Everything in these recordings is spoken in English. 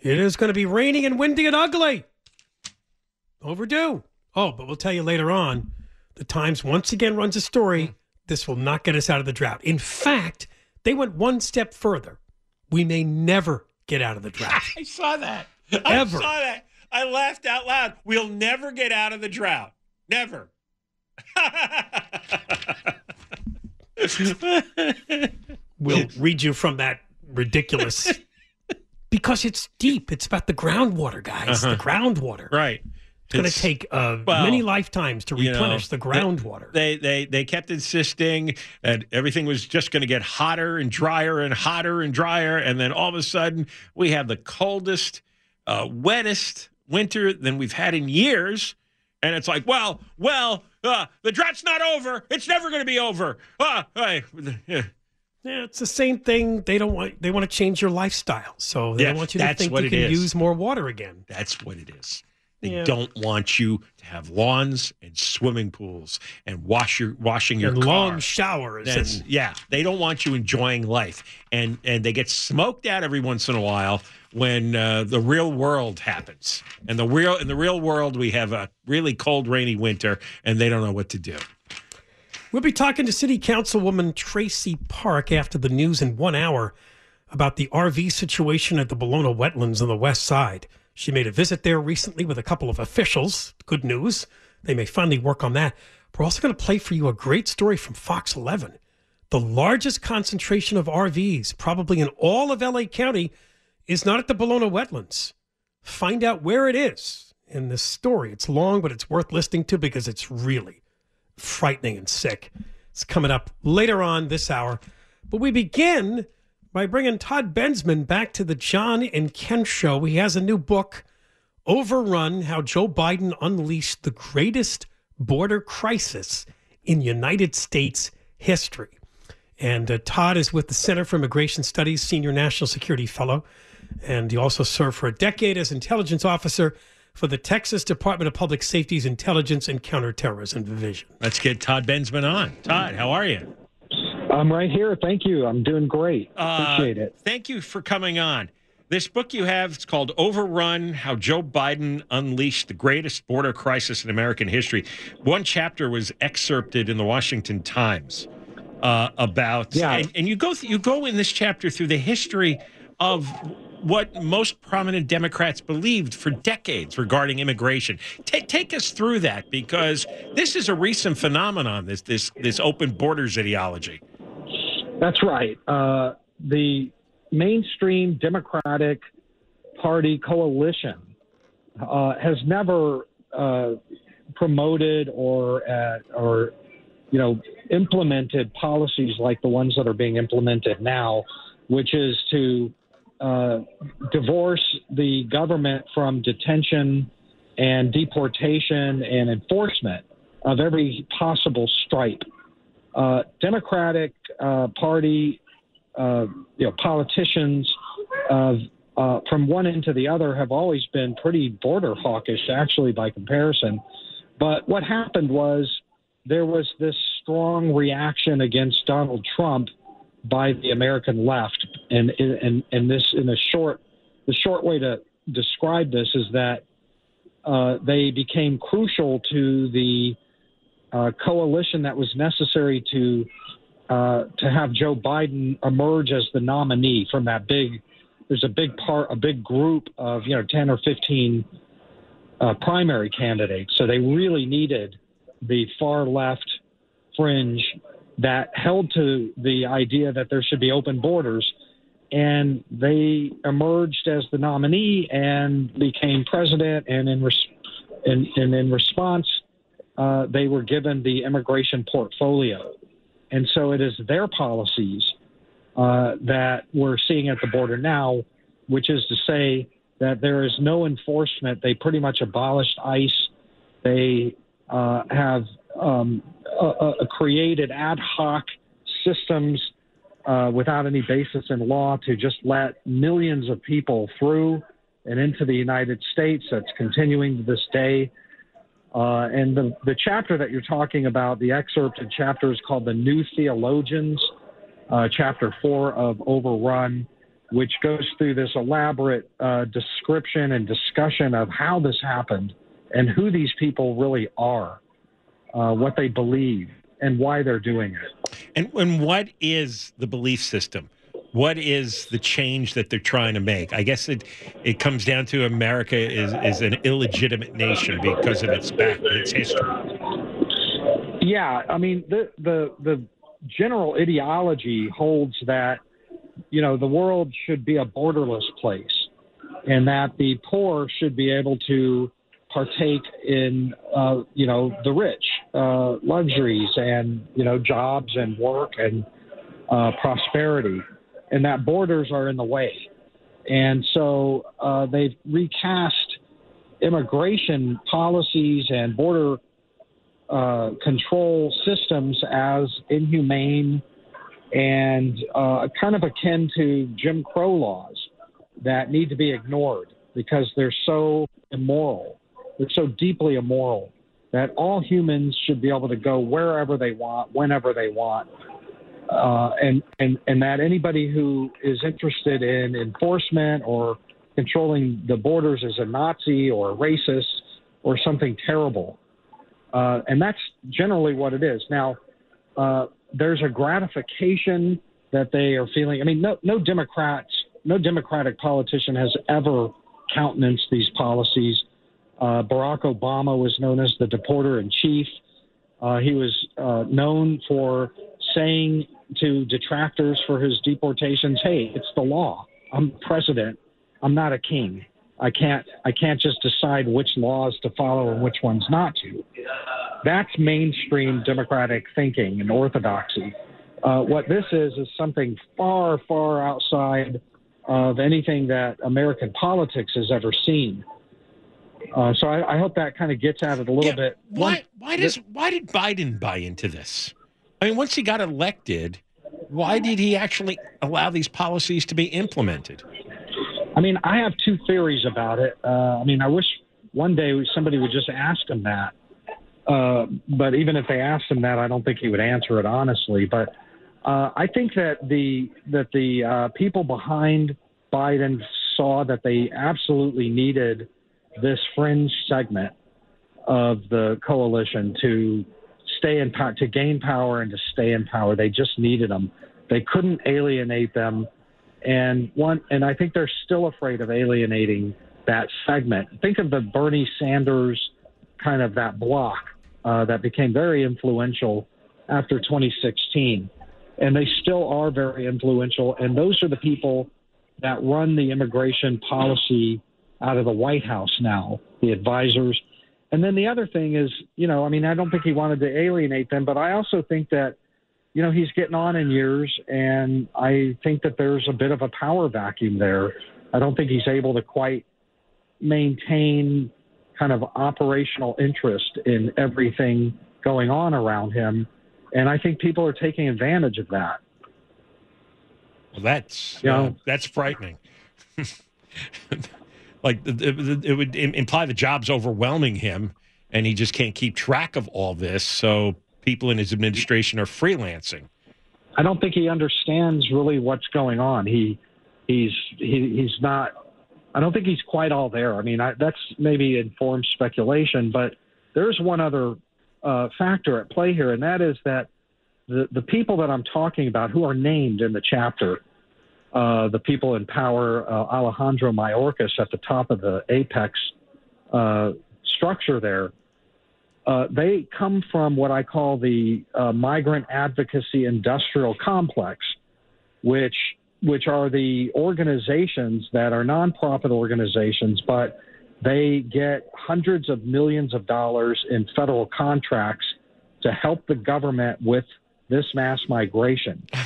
It is going to be raining and windy and ugly. Overdue. Oh, but we'll tell you later on. The Times once again runs a story. This will not get us out of the drought. In fact, they went one step further. We may never get out of the drought. I saw that. Ever. I saw that. I laughed out loud. We'll never get out of the drought. Never. We'll read you from that ridiculous. Because it's deep. It's about the groundwater, guys. The groundwater. right. It's going to take uh, well, many lifetimes to you know, replenish the groundwater. They they they kept insisting that everything was just going to get hotter and drier and hotter and drier, and then all of a sudden we have the coldest, uh, wettest winter than we've had in years, and it's like, well, well, uh, the drought's not over. It's never going to be over. Uh, yeah. It's the same thing. They don't want they want to change your lifestyle, so they Yeah, want you to think you can is. use more water again. That's what it is. They Yeah. don't want you to have lawns and swimming pools and wash your washing your and car. long showers. That's, and, yeah, they don't want you enjoying life, and and they get smoked out every once in a while when uh, the real world happens. And the real in the real world, we have a really cold, rainy winter, and they don't know what to do. We'll be talking to City Councilwoman Traci Park after the news in one hour about the RV situation at the Ballona wetlands on the west side. She made a visit there recently with a couple of officials. Good news. They may finally work on that. We're also going to play for you a great story from Fox 11. The largest concentration of RVs, probably in all of LA County, is not at the Ballona wetlands. Find out where it is in this story. It's long, but it's worth listening to because it's really frightening and sick. It's coming up later on this hour. But we begin by bringing Todd Bensman back to the John and Ken show. He has a new book, Overrun How Joe Biden Unleashed the Greatest Border Crisis in United States History. And uh, Todd is with the Center for Immigration Studies, Senior National Security Fellow. And he also served for a decade as intelligence officer for the Texas Department of Public Safety's Intelligence and Counterterrorism Division. Let's get Todd Bensman on. Todd, how are you? I'm right here. Thank you. I'm doing great. Uh, Appreciate it. Thank you for coming on. This book you have, it's called Overrun How Joe Biden Unleashed the Greatest Border Crisis in American History. One chapter was excerpted in the Washington Times uh, about, Yeah. and, and you go th- you go in this chapter through the history of what most prominent Democrats believed for decades regarding immigration. Take take us through that because this is a recent phenomenon. This this this open borders ideology. That's right. Uh, the mainstream Democratic Party coalition uh, has never uh, promoted or uh, or you know implemented policies like the ones that are being implemented now, which is to uh, divorce the government from detention and deportation and enforcement of every possible stripe. Uh, Democratic uh, Party, uh, you know, politicians uh, from one end to the other have always been pretty border hawkish, actually, by comparison. But what happened was there was this strong reaction against Donald Trump by the American left, and and and this in a short the short way to describe this is that uh, they became crucial to the uh, coalition that was necessary to uh, to have Joe Biden emerge as the nominee from that big. There's a big part, a big group of you know ten or fifteen uh, primary candidates. So they really needed the far left fringe that held to the idea that there should be open borders. And they emerged as the nominee and became president. And in, res- and, and in response, uh, they were given the immigration portfolio. And so it is their policies uh, that we're seeing at the border now, which is to say that there is no enforcement. They pretty much abolished ICE. They uh, have um, uh, uh, created ad hoc systems uh, without any basis in law to just let millions of people through and into the United States. That's continuing to this day. Uh, and the, the chapter that you're talking about, the excerpted chapter is called The New Theologians, uh, chapter four of Overrun, which goes through this elaborate uh, description and discussion of how this happened and who these people really are, uh, what they believe, and why they're doing it. And and what is the belief system? What is the change that they're trying to make? I guess it it comes down to America is is an illegitimate nation because of its back its history. Yeah, I mean the the the general ideology holds that you know the world should be a borderless place, and that the poor should be able to partake in uh, you know the rich uh, luxuries and you know jobs and work and uh, prosperity, and that borders are in the way, and so uh, they've recast immigration policies and border uh, control systems as inhumane and uh, kind of akin to Jim Crow laws that need to be ignored because they're so immoral. They're so deeply immoral that all humans should be able to go wherever they want, whenever they want. Uh, and, and, and that anybody who is interested in enforcement or controlling the borders is a Nazi or a racist or something terrible. Uh, and that's generally what it is. Now, uh, there's a gratification that they are feeling. I mean, no, no Democrats, no Democratic politician has ever countenanced these policies. Uh, Barack Obama was known as the deporter in chief. Uh, he was uh, known for saying to detractors for his deportations, "Hey, it's the law. I'm president. I'm not a king. I can't. I can't just decide which laws to follow and which ones not to." That's mainstream Democratic thinking and orthodoxy. Uh, what this is is something far, far outside of anything that American politics has ever seen. Uh, so I, I hope that kind of gets at it a little Yeah, bit. Why One- why does why did Biden buy into this? I mean, once he got elected, why did he actually allow these policies to be implemented? I mean, I have two theories about it. Uh, I mean, I wish one day somebody would just ask him that. Uh, but even if they asked him that, I don't think he would answer it honestly. But uh, I think that the that the uh, people behind Biden saw that they absolutely needed this fringe segment of the coalition to stay in power, to gain power and to stay in power. They just needed them. They couldn't alienate them, and one, and I think they're still afraid of alienating that segment. Think of the Bernie Sanders kind of that block uh, that became very influential after 2016, and they still are very influential. And those are the people that run the immigration policy out of the White House now, the advisors. And then the other thing is, you know, I mean, I don't think he wanted to alienate them, but I also think that, you know, he's getting on in years, and I think that there's a bit of a power vacuum there. I don't think he's able to quite maintain kind of operational interest in everything going on around him. And I think people are taking advantage of that. Well, that's you know, uh, that's frightening. like it, it would imply the job's overwhelming him, and he just can't keep track of all this. So people in his administration are freelancing. I don't think he understands really what's going on. He he's he, he's not. I don't think he's quite all there. I mean, I, that's maybe informed speculation, but there's one other uh, factor at play here, and that is that the, the people that I'm talking about who are named in the chapter, uh, the people in power, uh, Alejandro Mayorkas at the top of the apex uh, structure there, uh, they come from what I call the uh, migrant advocacy industrial complex, which which are the organizations that are nonprofit organizations, but they get hundreds of millions of dollars in federal contracts to help the government with this mass migration.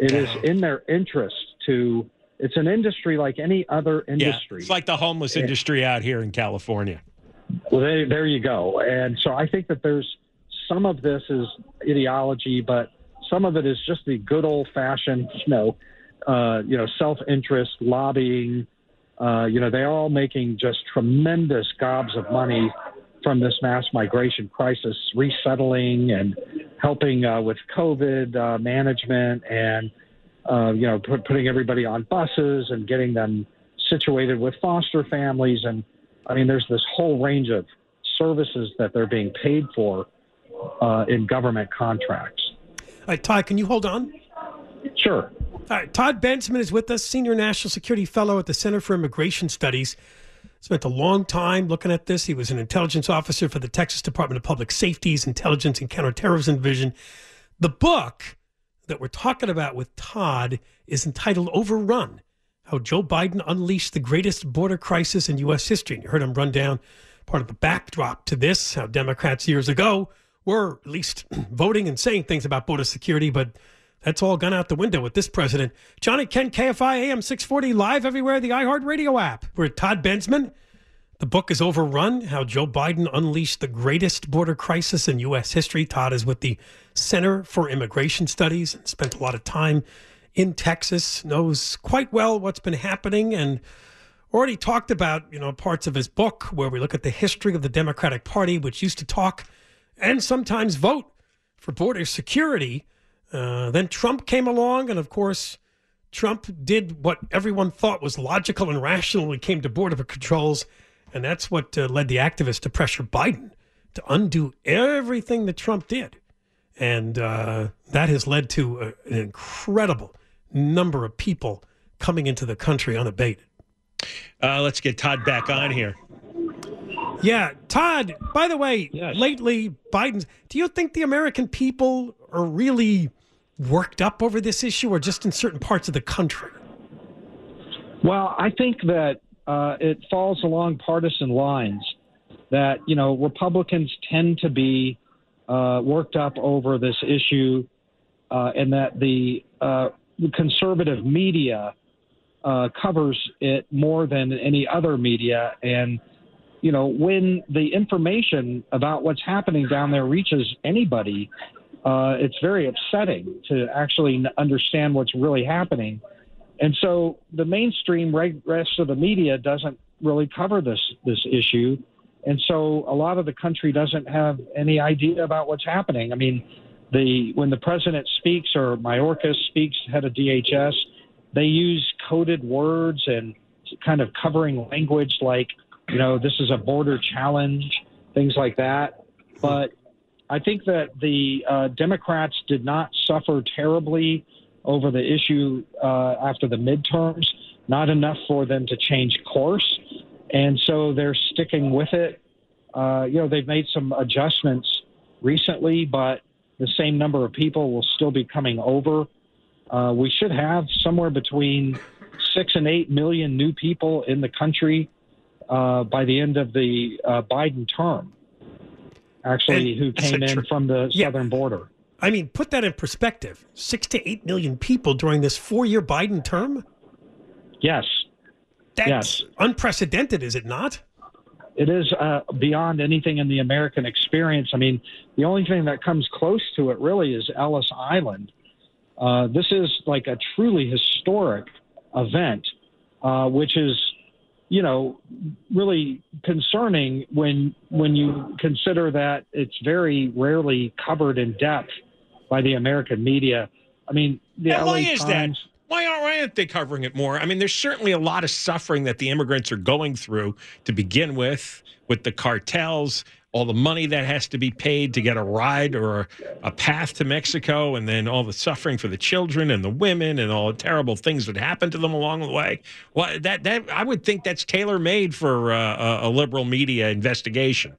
It is in their interest to. It's an industry like any other industry. Yeah, it's like the homeless industry out here in California. Well, they, there you go. And so I think that there's some of this is ideology, but some of it is just the good old fashioned, you know, uh, you know, self interest, lobbying. Uh, you know, they're all making just tremendous gobs of money from this mass migration crisis, resettling and helping uh, with COVID uh, management and, uh, you know, put, putting everybody on buses and getting them situated with foster families. And I mean, there's this whole range of services that they're being paid for uh, in government contracts. All right, Todd, can you hold on? Sure. All right, Todd Bensman is with us, Senior National Security Fellow at the Center for Immigration Studies. Spent a long time looking at this. He was an intelligence officer for the Texas Department of Public Safety's Intelligence and Counterterrorism Division. The book that we're talking about with Todd is entitled Overrun How Joe Biden Unleashed the Greatest Border Crisis in U.S. History. And you heard him run down part of the backdrop to this, how Democrats years ago were at least voting and saying things about border security, but that's all gone out the window with this president. John and Ken, KFI AM 640, live everywhere, the iHeartRadio app. We're Todd Bensman. The book is overrun How Joe Biden Unleashed the Greatest Border Crisis in U.S. History. Todd is with the Center for Immigration Studies and spent a lot of time in Texas, knows quite well what's been happening, and already talked about you know parts of his book where we look at the history of the Democratic Party, which used to talk and sometimes vote for border security uh, then Trump came along, and of course, Trump did what everyone thought was logical and rational when it came to Border Controls, and that's what uh, led the activists to pressure Biden to undo everything that Trump did. And uh, that has led to a, an incredible number of people coming into the country unabated. Uh, let's get Todd back on here. Yeah, Todd. By the way, yes. lately Biden's. Do you think the American people are really worked up over this issue or just in certain parts of the country? Well, I think that uh, it falls along partisan lines. That you know Republicans tend to be uh, worked up over this issue, uh, and that the, uh, conservative media uh, covers it more than any other media. And you know when the information about what's happening down there reaches anybody, uh, it's very upsetting to actually understand what's really happening. And so the mainstream rest of the media doesn't really cover this this issue, and so a lot of the country doesn't have any idea about what's happening. I mean, the when the president speaks or Mayorkas speaks, head of DHS, they use coded words and kind of covering language like, you know, this is a border challenge, things like that. But I think that the uh, Democrats did not suffer terribly over the issue uh, after the midterms, not enough for them to change course. And so they're sticking with it. Uh, you know, they've made some adjustments recently, but the same number of people will still be coming over. Uh, we should have somewhere between six and eight million new people in the country uh, by the end of the uh, Biden term. Actually, And who came in from the Yeah. southern border? I mean, put that in perspective. Six to eight million people during this four-year Biden term. Yes, That's Yes. unprecedented, is it not? it is uh, beyond anything in the American experience. I mean, the only thing that comes close to it really is Ellis Island. Uh, this is like a truly historic event, uh, which is, you know, really concerning when when you consider that it's very rarely covered in depth by the American media. I mean, the And LA why is that? Times, Why aren't, why aren't they covering it more? I mean, there's certainly a lot of suffering that the immigrants are going through to begin with, with the cartels, all the money that has to be paid to get a ride or a, path to Mexico, and then all the suffering for the children and the women and all the terrible things that happen to them along the way. Well, that that I would think that's tailor made for uh, a liberal media investigation.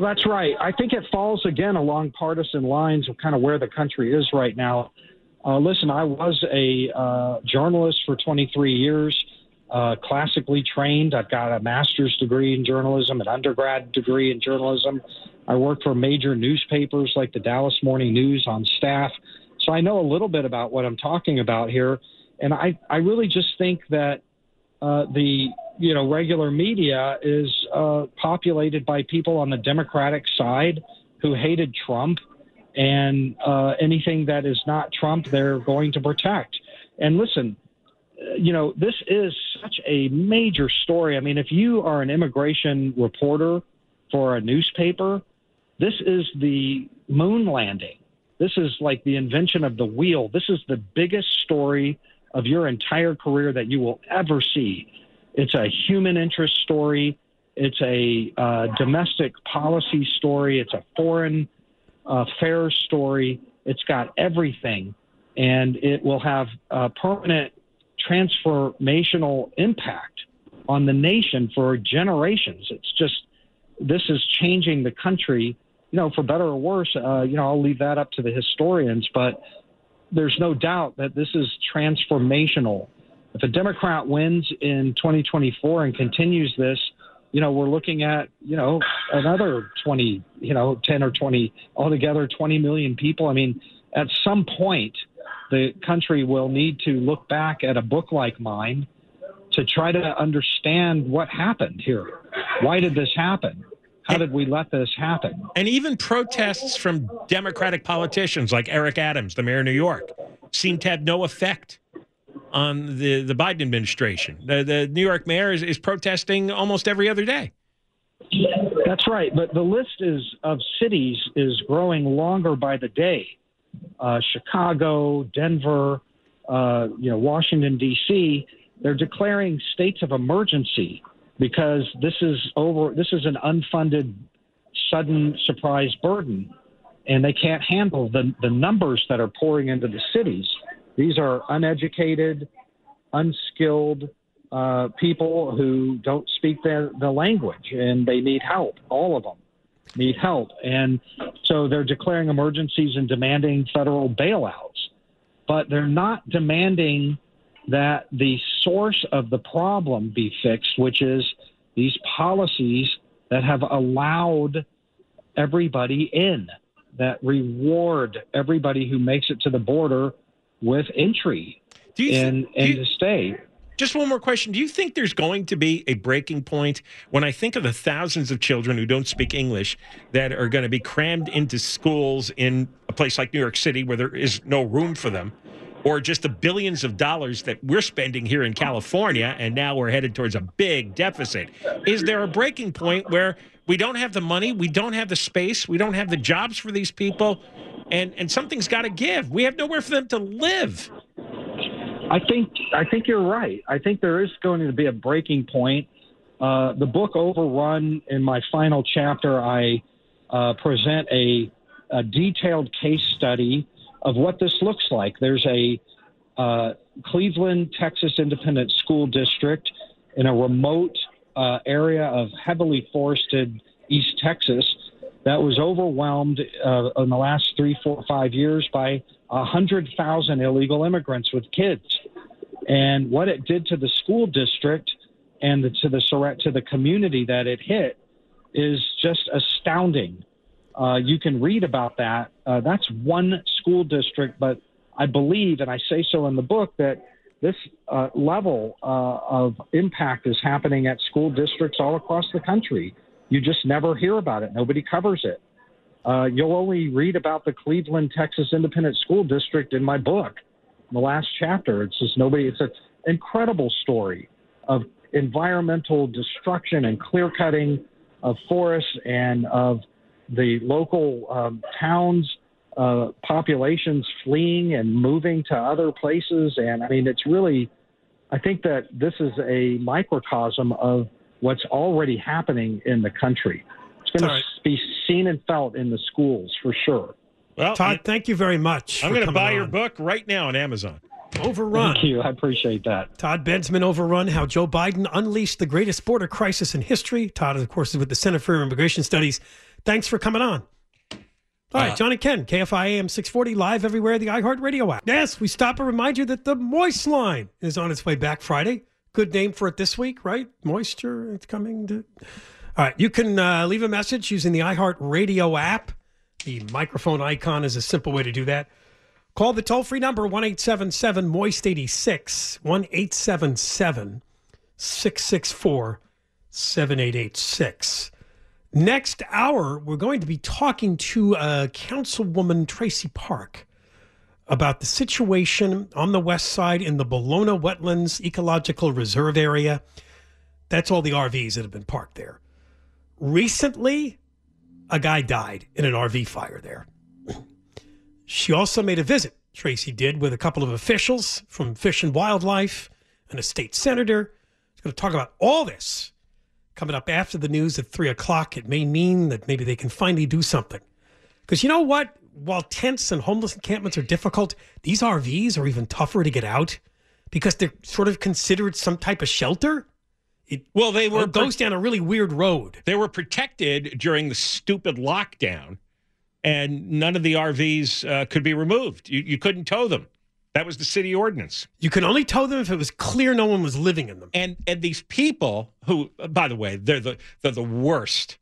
Well, that's right. I think it falls again along partisan lines of kind of where the country is right now. Uh, listen, I was a uh, journalist for 23 years, uh, classically trained. I've got a master's degree in journalism, an undergrad degree in journalism. I worked for major newspapers like the Dallas Morning News on staff. So I know a little bit about what I'm talking about here. And I, I really just think that uh, the you know regular media is uh, populated by people on the Democratic side who hated Trump, and uh, anything that is not Trump, they're going to protect. And listen, uh, you know this is such a major story. I mean, if you are an immigration reporter for a newspaper, this is the moon landing. This is like the invention of the wheel. This is the biggest story of your entire career that you will ever see. It's a human interest story. It's a uh, domestic policy story. It's a foreign affairs story. It's got everything, and it will have a permanent transformational impact on the nation for generations. It's just this is changing the country. You know, for better or worse. Uh, you know, I'll leave that up to the historians, but there's no doubt that this is transformational. If a Democrat wins in 2024 and continues this, you know, we're looking at, you know, another 20, you know, 10 or 20, altogether 20 million people. I mean, at some point, the country will need to look back at a book like mine to try to understand what happened here. Why did this happen? How did we let this happen? And even protests from Democratic politicians like Eric Adams, the mayor of New York, seem to have no effect on the, the Biden administration. The, the New York mayor is, is protesting almost every other day. That's right, but the list is of cities is growing longer by the day. Uh, Chicago, Denver, uh, you know, Washington D.C. They're declaring states of emergency because this is over. This is an unfunded, sudden surprise burden, and they can't handle the the numbers that are pouring into the cities. These are uneducated, unskilled uh, people who don't speak the, the language and they need help. All of them need help. And so they're declaring emergencies and demanding federal bailouts. But they're not demanding that the source of the problem be fixed, which is these policies that have allowed everybody in, that reward everybody who makes it to the border with entry Do you, and, do and you- to stay. just one more question? Do you think there's going to be a breaking point when I think of the thousands of children who don't speak English that are going to be crammed into schools in a place like New York City where there is no room for them? Or just the billions of dollars that we're spending here in California, and now we're headed towards a big deficit. Is there a breaking point where we don't have the money, we don't have the space, we don't have the jobs for these people, and, and something's got to give? We have nowhere for them to live. I think I think you're right. I think there is going to be a breaking point. Uh, the book Overrun, in my final chapter, I uh, present a, a, detailed case study of what this looks like. There's a uh, Cleveland, Texas Independent School District in a remote uh, area of heavily forested East Texas that was overwhelmed uh, in the last three, four, five years by 100,000 illegal immigrants with kids. And what it did to the school district and the, to the to the community that it hit is just astounding. Uh, you can read about that. Uh, that's one school district, but I believe, and I say so in the book, that this uh, level uh, of impact is happening at school districts all across the country. You just never hear about it. Nobody covers it. Uh, you'll only read about the Cleveland, Texas Independent School District in my book, in the last chapter. It's just nobody. It's an incredible story of environmental destruction and clear cutting of forests and of the local um, towns, uh, populations fleeing and moving to other places. And I mean, it's really, I think that this is a microcosm of what's already happening in the country. It's going right. to be seen and felt in the schools for sure. Well, Todd, thank you very much. I'm going to buy on. your book right now on Amazon. Overrun. Thank you. I appreciate that. Todd Bensman, Overrun How Joe Biden Unleashed the Greatest Border Crisis in History. Todd, of course, is with the Center for Immigration Studies. Thanks for coming on. All right, uh, John and Ken, KFI AM 640, live everywhere, the iHeartRadio app. Yes, we stop and remind you that the Moist Line is on its way back Friday. Good name for it this week, right? Moisture, it's coming to. All right, you can uh, leave a message using the iHeartRadio app. The microphone icon is a simple way to do that. Call the toll free number 1 877 Moist 86, 1 877 664 7886. Next hour, we're going to be talking to uh, Councilwoman Traci Park about the situation on the west side in the Ballona Wetlands Ecological Reserve area. That's all the RVs that have been parked there. Recently, a guy died in an RV fire there. She also made a visit, Traci did, with a couple of officials from Fish and Wildlife and a state senator. She's going to talk about all this coming up after the news at three o'clock. It may mean that maybe they can finally do something. Because you know what? While tents and homeless encampments are difficult, these RVs are even tougher to get out because they're sort of considered some type of shelter. It, well, they were goes down a really weird road. They were protected during the stupid lockdown and none of the RVs uh, could be removed. You, you couldn't tow them. That was the city ordinance. You could only tow them if it was clear no one was living in them. And and these people who, by the way, they're the they're the worst.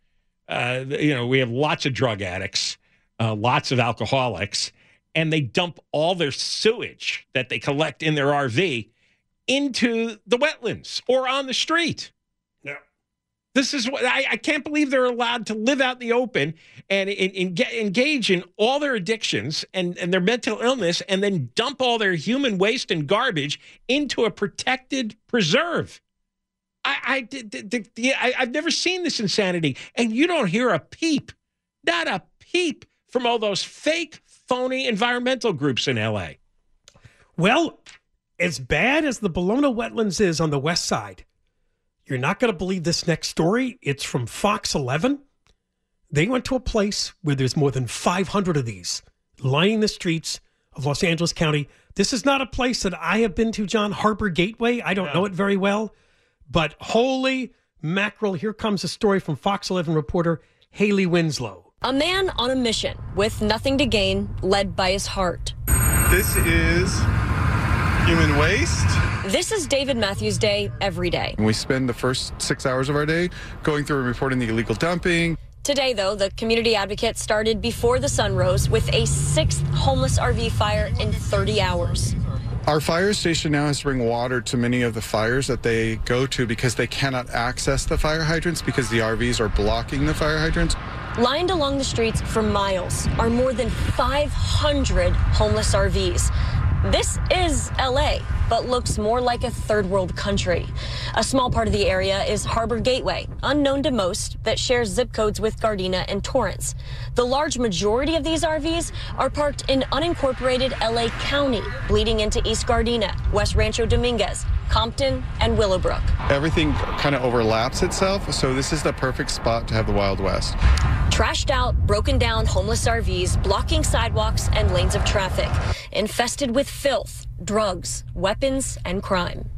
Uh, you know, we have lots of drug addicts, uh, lots of alcoholics, and they dump all their sewage that they collect in their RV into the wetlands or on the street. No. This is what I, I, can't believe they're allowed to live out in the open and, and, and get, engage in all their addictions and, and their mental illness and then dump all their human waste and garbage into a protected preserve. I, I, I, I've never seen this insanity. And you don't hear a peep, not a peep from all those fake, phony environmental groups in LA. Well, as bad as the Ballona wetlands is on the west side, you're not going to believe this next story. It's from Fox 11. They went to a place where there's more than 500 of these lining the streets of Los Angeles County. This is not a place that I have been to, John Harbor Gateway. I don't no. know it very well, but holy mackerel, here comes a story from Fox 11 reporter Haley Winslow. A man on a mission with nothing to gain, led by his heart. This is human waste. This is David Matthews Day every day. We spend the first six hours of our day going through and reporting the illegal dumping. Today, though, the community advocate started before the sun rose with a sixth homeless RV fire in 30 hours. Our fire station now has to bring water to many of the fires that they go to because they cannot access the fire hydrants because the RVs are blocking the fire hydrants. Lined along the streets for miles are more than 500 homeless RVs. This is LA. But looks more like a third world country. A small part of the area is Harbor Gateway, unknown to most, that shares zip codes with Gardena and Torrance. The large majority of these RVs are parked in unincorporated LA County, bleeding into East Gardena, West Rancho Dominguez, Compton, and Willowbrook. Everything kind of overlaps itself, so this is the perfect spot to have the Wild West. Trashed out, broken down homeless RVs blocking sidewalks and lanes of traffic, infested with filth, drugs, weapons, and crime.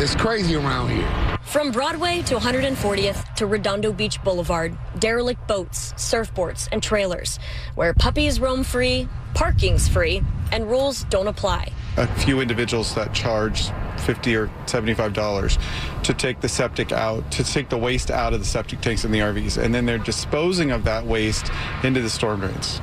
It's crazy around here. From Broadway to 140th to Redondo Beach Boulevard, derelict boats, surfboards, and trailers, where puppies roam free, parking's free, and rules don't apply. A few individuals that charge 50 or 75 dollars to take the septic out, to take the waste out of the septic tanks in the RVs, and then they're disposing of that waste into the storm drains.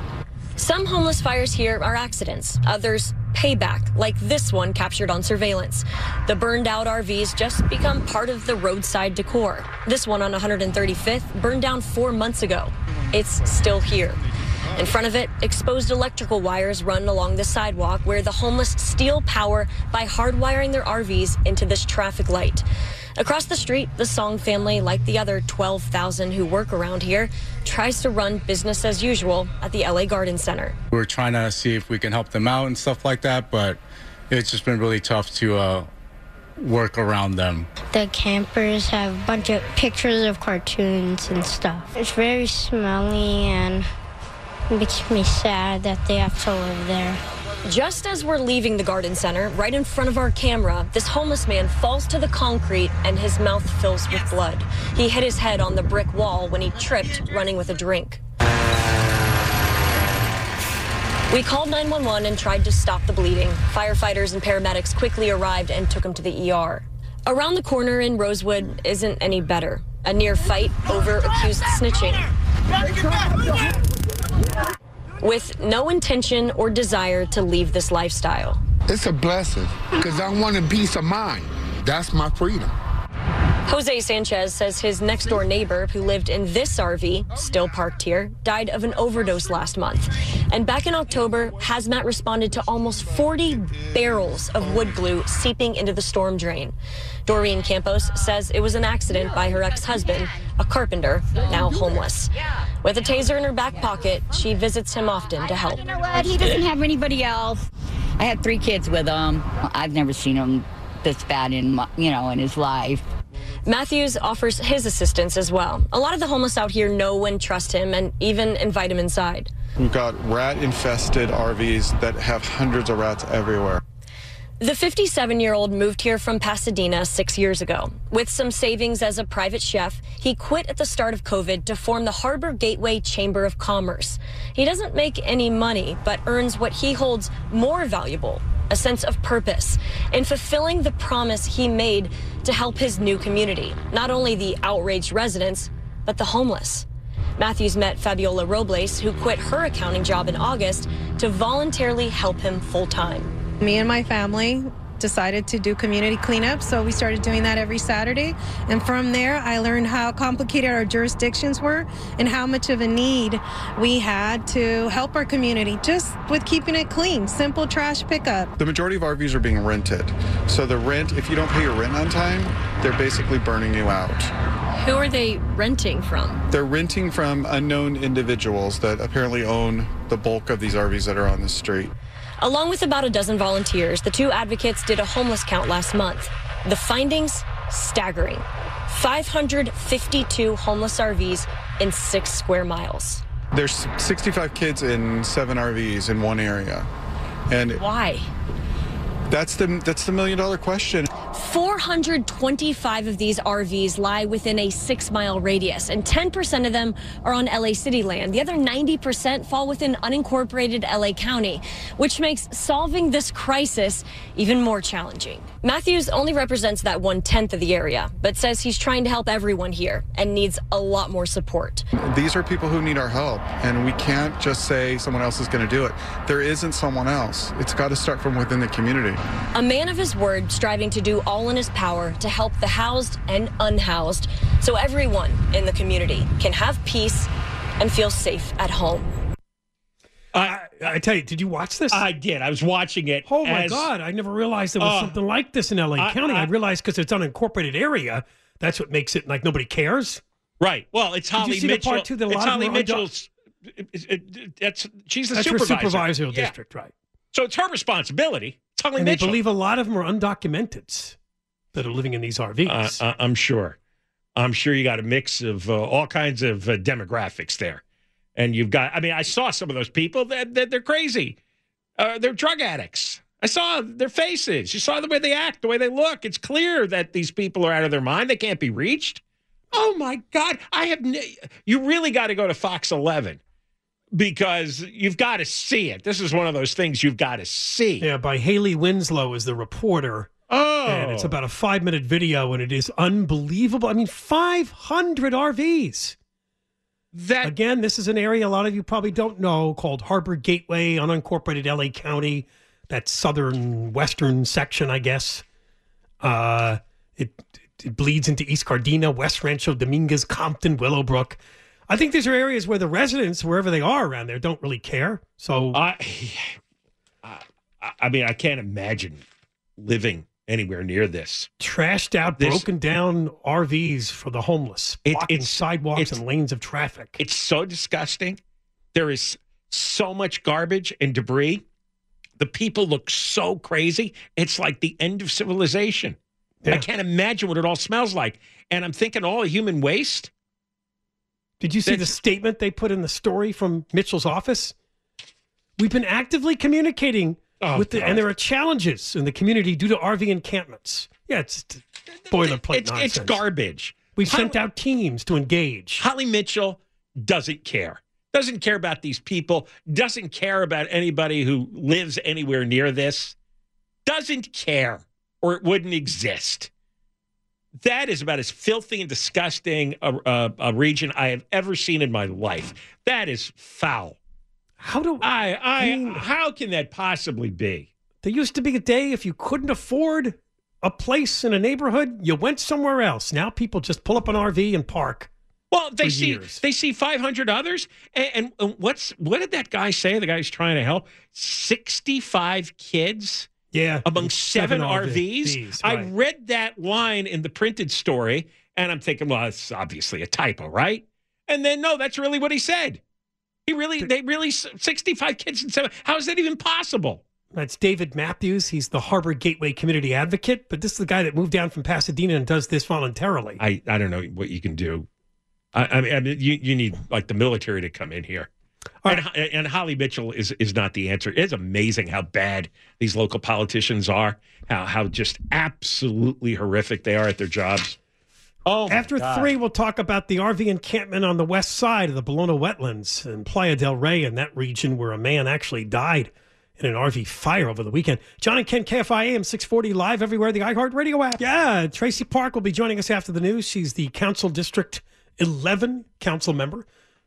Some homeless fires here are accidents, others payback, like this one captured on surveillance. The burned out RVs just become part of the roadside decor. This one on 135th burned down four months ago. It's still here. In front of it, exposed electrical wires run along the sidewalk where the homeless steal power by hardwiring their RVs into this traffic light. Across the street, the Song family, like the other 12,000 who work around here, tries to run business as usual at the LA Garden Center. We're trying to see if we can help them out and stuff like that, but it's just been really tough to uh, work around them. The campers have a bunch of pictures of cartoons and stuff. It's very smelly and it makes me sad that they have to live there. Just as we're leaving the garden center, right in front of our camera, this homeless man falls to the concrete and his mouth fills with blood. He hit his head on the brick wall when he tripped running with a drink. We called 911 and tried to stop the bleeding. Firefighters and paramedics quickly arrived and took him to the ER. Around the corner in Rosewood isn't any better. A near fight over accused snitching with no intention or desire to leave this lifestyle. It's a blessing because I want a peace of mind. That's my freedom. Jose Sanchez says his next door neighbor, who lived in this RV, still parked here, died of an overdose last month. And back in October, Hazmat responded to almost 40 barrels of wood glue seeping into the storm drain. Doreen Campos says it was an accident by her ex husband, a carpenter, now homeless. With a taser in her back pocket, she visits him often to help. You know what? He doesn't have anybody else. I had three kids with him. I've never seen him this bad in my, you know in his life. Matthews offers his assistance as well. A lot of the homeless out here know and trust him and even invite him inside. We've got rat infested RVs that have hundreds of rats everywhere. The 57 year old moved here from Pasadena six years ago. With some savings as a private chef, he quit at the start of COVID to form the Harbor Gateway Chamber of Commerce. He doesn't make any money, but earns what he holds more valuable a sense of purpose in fulfilling the promise he made to help his new community, not only the outraged residents, but the homeless. Matthews met Fabiola Robles, who quit her accounting job in August to voluntarily help him full time. Me and my family decided to do community cleanup, so we started doing that every Saturday. And from there, I learned how complicated our jurisdictions were and how much of a need we had to help our community just with keeping it clean, simple trash pickup. The majority of RVs are being rented. So the rent, if you don't pay your rent on time, they're basically burning you out. Who are they renting from? They're renting from unknown individuals that apparently own the bulk of these RVs that are on the street. Along with about a dozen volunteers, the two advocates did a homeless count last month. The findings staggering 552 homeless RVs in six square miles. There's 65 kids in seven RVs in one area. And why? That's the that's the million dollar question. 425 of these RVs lie within a six mile radius, and 10% of them are on LA City land. The other 90% fall within unincorporated LA County, which makes solving this crisis even more challenging. Matthews only represents that one tenth of the area, but says he's trying to help everyone here and needs a lot more support. These are people who need our help, and we can't just say someone else is going to do it. There isn't someone else. It's got to start from within the community. A man of his word, striving to do all in his power to help the housed and unhoused so everyone in the community can have peace and feel safe at home. Uh, I tell you, did you watch this? I did. I was watching it. Oh my as- God! I never realized there was Uh, something like this in LA I- County. I, I- realized because it's unincorporated area. That's what makes it like nobody cares. Right. Well, it's Did you Holly see the Mitchell. part two that a it's lot of Holly them are undoc- Mitchell's. it- it- it- that's she's the That's her supervisor. supervisory Yeah. district, right? So it's her responsibility. It's Holly And Mitchell. believe a lot of them are undocumented that are living in these RVs. Uh, I- I'm sure. I'm sure you got a mix of uh, all kinds of uh, demographics there, and you've got. I mean, I saw some of those people that, that they're crazy. Uh, they're drug addicts. I saw their faces. You saw the way they act, the way they look. It's clear that these people are out of their mind. They can't be reached. Oh my God! I have. N- you really got to go to Fox 11 because you've got to see it. This is one of those things you've got to see. yeah, by Haley Winslow is the reporter. Oh, And it's about a five minute video, and it is unbelievable. I mean, 500 RVs. That Again, this is an area a lot of you probably don't know called Harbor Gateway, unincorporated LA County, that southern western section, I guess. Uh, it, it bleeds into East Cardina, West Rancho Dominguez, Compton, Willowbrook. I think these are areas where the residents, wherever they are around there, don't really care. So I, I, I mean, I can't imagine living anywhere near this. trashed out, This- broken down RVs for the homeless, It- blocking it's- sidewalks it's- and lanes of traffic. It's so disgusting. There is so much garbage and debris. The people look so crazy. It's like the end of civilization. I can't imagine what it all smells like. And I'm thinking all human waste. Did you see the statement they put in the story from Mitchell's office? We've been actively communicating Oh, with the, God. and there are challenges in the community due to RV encampments. Yeah, it's boilerplate It's, nonsense. it's garbage. We've sent out teams to engage. Holly Mitchell doesn't care. Doesn't care about these people. Doesn't care about anybody who lives anywhere near this. Doesn't care, or it wouldn't exist. That is about as filthy and disgusting a, a, a region I have ever seen in my life. That is foul. How do I? I. I mean- how can that possibly be? There used to be a day if you couldn't afford a place in a neighborhood, you went somewhere else. Now people just pull up an RV and park. Well, they see years. they see 500 others, and, and, and what's what did that guy say? The guy's trying to help 65 kids. Yeah, among seven, seven RVs. RVs, I read that line in the printed story, and I'm thinking, well, it's obviously a typo, right? And then no, that's really what he said. He really, they really, 65 kids and seven. How is that even possible? That's David Matthews. He's the Harbor Gateway Community Advocate, but this is the guy that moved down from Pasadena and does this voluntarily. I, I don't know what you can do. I, I mean, I mean you, you need like the military to come in here. And, and Holly Mitchell is is not the answer. It's amazing how bad these local politicians are. How how just absolutely horrific they are at their jobs. Oh, After God. three, we'll talk about the RV encampment on the west side of the Ballona wetlands in Playa del Rey in that region where a man actually died in an RV fire over the weekend. John and Ken KFI AM 640 live everywhere, the iHeartRadio app. Yeah, Traci Park will be joining us after the news. She's the Council District 11 council member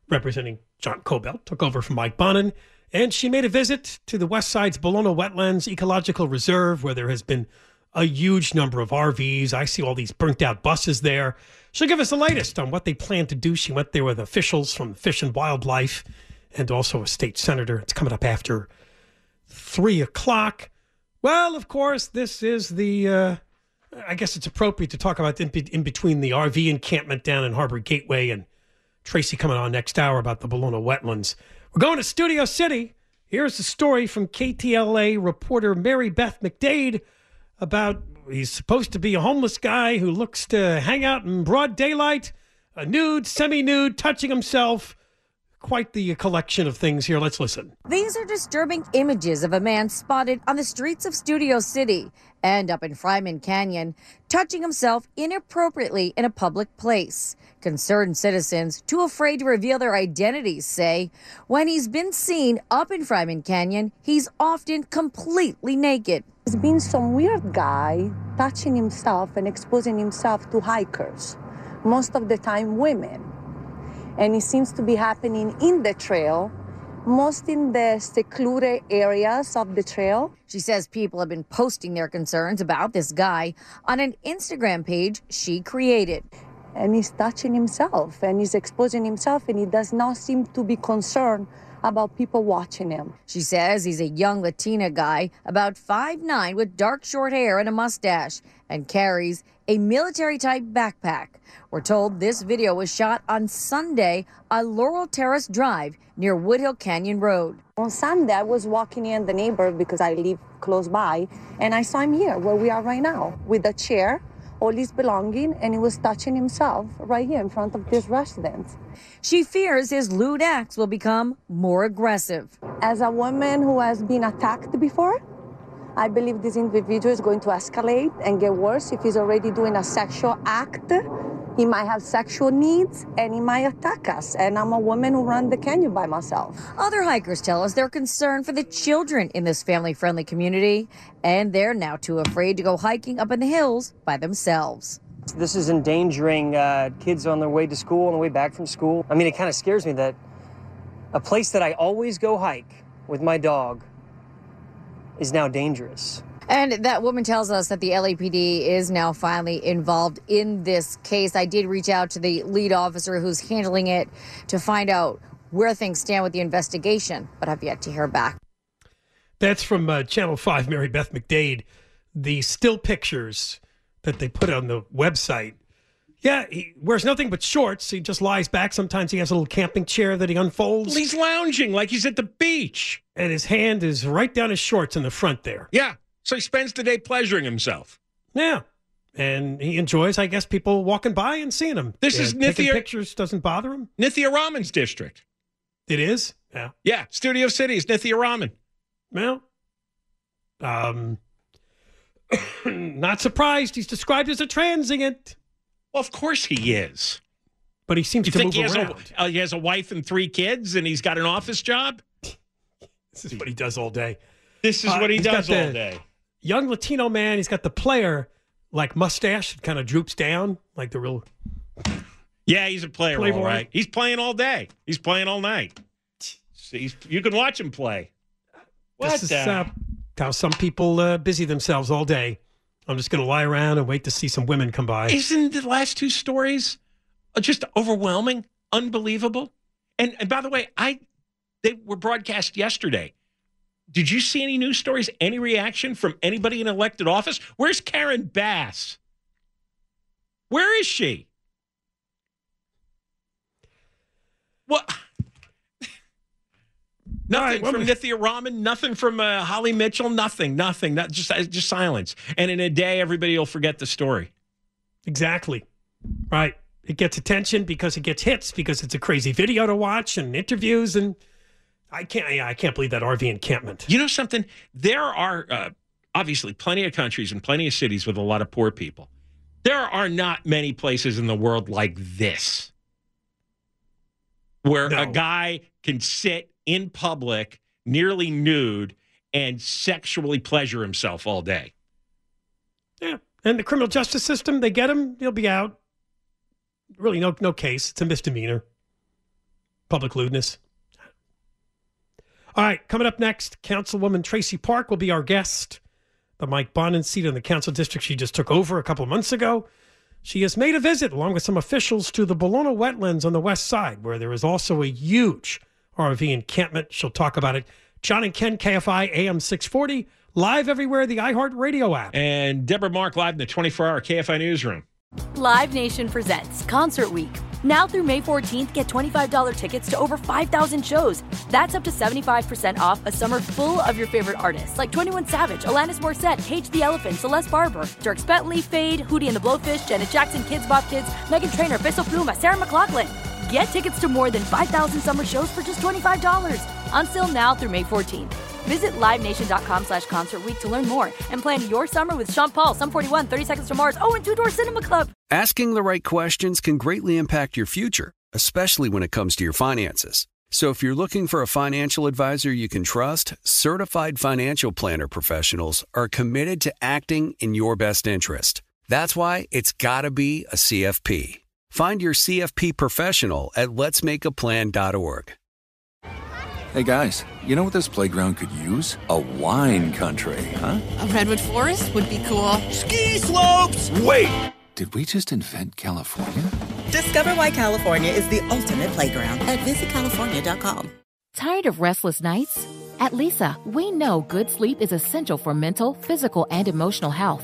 representing John Cobell, took over from Mike Bonin. And she made a visit to the West Side's Ballona Wetlands Ecological Reserve, where there has been a huge number of RVs. I see all these burnt out buses there. She'll give us the latest on what they plan to do. She went there with officials from Fish and Wildlife and also a state senator. It's coming up after three o'clock. Well, of course, this is the. Uh, I guess it's appropriate to talk about in, in between the RV encampment down in Harbor Gateway and Traci coming on next hour about the Ballona wetlands. We're going to Studio City. Here's the story from KTLA reporter Mary Beth McDade about he's supposed to be a homeless guy who looks to hang out in broad daylight, a nude, semi nude, touching himself. Quite the collection of things here. Let's listen. These are disturbing images of a man spotted on the streets of Studio City and up in Fryman Canyon, touching himself inappropriately in a public place. Concerned citizens, too afraid to reveal their identities, say when he's been seen up in Fryman Canyon, he's often completely naked. There's been some weird guy touching himself and exposing himself to hikers, most of the time women. And it seems to be happening in the trail, most in the secluded areas of the trail. She says people have been posting their concerns about this guy on an Instagram page she created. And he's touching himself and he's exposing himself, and he does not seem to be concerned about people watching him. She says he's a young Latina guy, about 5'9, with dark short hair and a mustache, and carries a military type backpack. We're told this video was shot on Sunday on Laurel Terrace Drive near Woodhill Canyon Road. On Sunday, I was walking in the neighborhood because I live close by, and I saw him here where we are right now with a chair, all his belonging, and he was touching himself right here in front of this residence. She fears his lewd acts will become more aggressive. As a woman who has been attacked before, I believe this individual is going to escalate and get worse if he's already doing a sexual act. He might have sexual needs and he might attack us. And I'm a woman who run the canyon by myself. Other hikers tell us they're concerned for the children in this family friendly community, and they're now too afraid to go hiking up in the hills by themselves. This is endangering uh, kids on their way to school, on the way back from school. I mean, it kind of scares me that a place that I always go hike with my dog is now dangerous. And that woman tells us that the LAPD is now finally involved in this case. I did reach out to the lead officer who's handling it to find out where things stand with the investigation, but I've yet to hear back. That's from uh, Channel 5, Mary Beth McDade. The still pictures that they put on the website. Yeah, he wears nothing but shorts. He just lies back. Sometimes he has a little camping chair that he unfolds. He's lounging like he's at the beach. And his hand is right down his shorts in the front there. Yeah. So he spends the day pleasuring himself. Yeah. And he enjoys, I guess, people walking by and seeing him. This Yeah, is Nithya- pictures doesn't bother him. Nithya Raman's district. It is? Yeah. Yeah. Studio City is Nithya Raman. Well, um, not surprised. He's described as a transient. Well, of course he is. But he seems You to think move he has, around. a, uh, he has a wife and three kids and he's got an office job? This is what he does all day. This is Uh, what he does all day. Young Latino man. He's got the player like mustache. It kind of droops down like the real. Yeah, he's a player, Playboy. all right. He's playing all day. He's playing all night. He's, you can watch him play. What this is uh, how some people uh, busy themselves all day. I'm just going to lie around and wait to see some women come by. Isn't the last two stories just overwhelming, unbelievable? And, and by the way, I they were broadcast yesterday. Did you see any news stories? Any reaction from anybody in elected office? Where's Karen Bass? Where is she? What? Nothing well, from Nithya Raman, nothing from uh, Holly Mitchell, nothing, nothing. Not just uh, just silence. And in a day, everybody will forget the story. Exactly. Right. It gets attention because it gets hits because it's a crazy video to watch and interviews and I can't yeah, I can't believe that RV encampment. You know something? There are uh, obviously plenty of countries and plenty of cities with a lot of poor people. There are not many places in the world like this where a guy can sit in public nearly nude and sexually pleasure himself all day. Yeah. And the criminal justice system, they get him, he'll be out. Really no no case. It's a misdemeanor. Public lewdness. All right, coming up next, Councilwoman Traci Park will be our guest. The Mike Bonin seat in the council district she just took over a couple months ago. She has made a visit, along with some officials, to the Ballona wetlands on the west side, where there is also a huge RV encampment. She'll talk about it. John and Ken, KFI AM 640, live everywhere, the iHeart Radio app. And Deborah Mark live in the 24 hour KFI newsroom. Live Nation presents Concert Week. Now through May 14th, get $25 tickets to over 5,000 shows. That's up to 75% off a summer full of your favorite artists like 21 Savage, Alanis Morissette, Cage the Elephant, Celeste Barber, Dierks Bentley, Fade, Hootie and the Blowfish, Janet Jackson, Kids Bop Kids, Meghan Trainor, Bissell Pluma, Sarah McLachlan. Get tickets to more than 5,000 summer shows for just $25. Until now through May 14th. Visit LiveNation.com slash Concert to learn more and plan your summer with Sean Paul, Sum 41, 30 Seconds to Mars, oh, and Two Door Cinema Club. Asking the right questions can greatly impact your future, especially when it comes to your finances. So if you're looking for a financial advisor you can trust, certified financial planner professionals are committed to acting in your best interest. That's why it's got to be a CFP. Find your CFP professional at letsmakeaplan.org. Hey guys, you know what this playground could use? A wine country, huh? A redwood forest would be cool. Ski slopes! Wait! Did we just invent California? Discover why California is the ultimate playground at visitcalifornia.com. Tired of restless nights? At Leesa, we know good sleep is essential for mental, physical, and emotional health.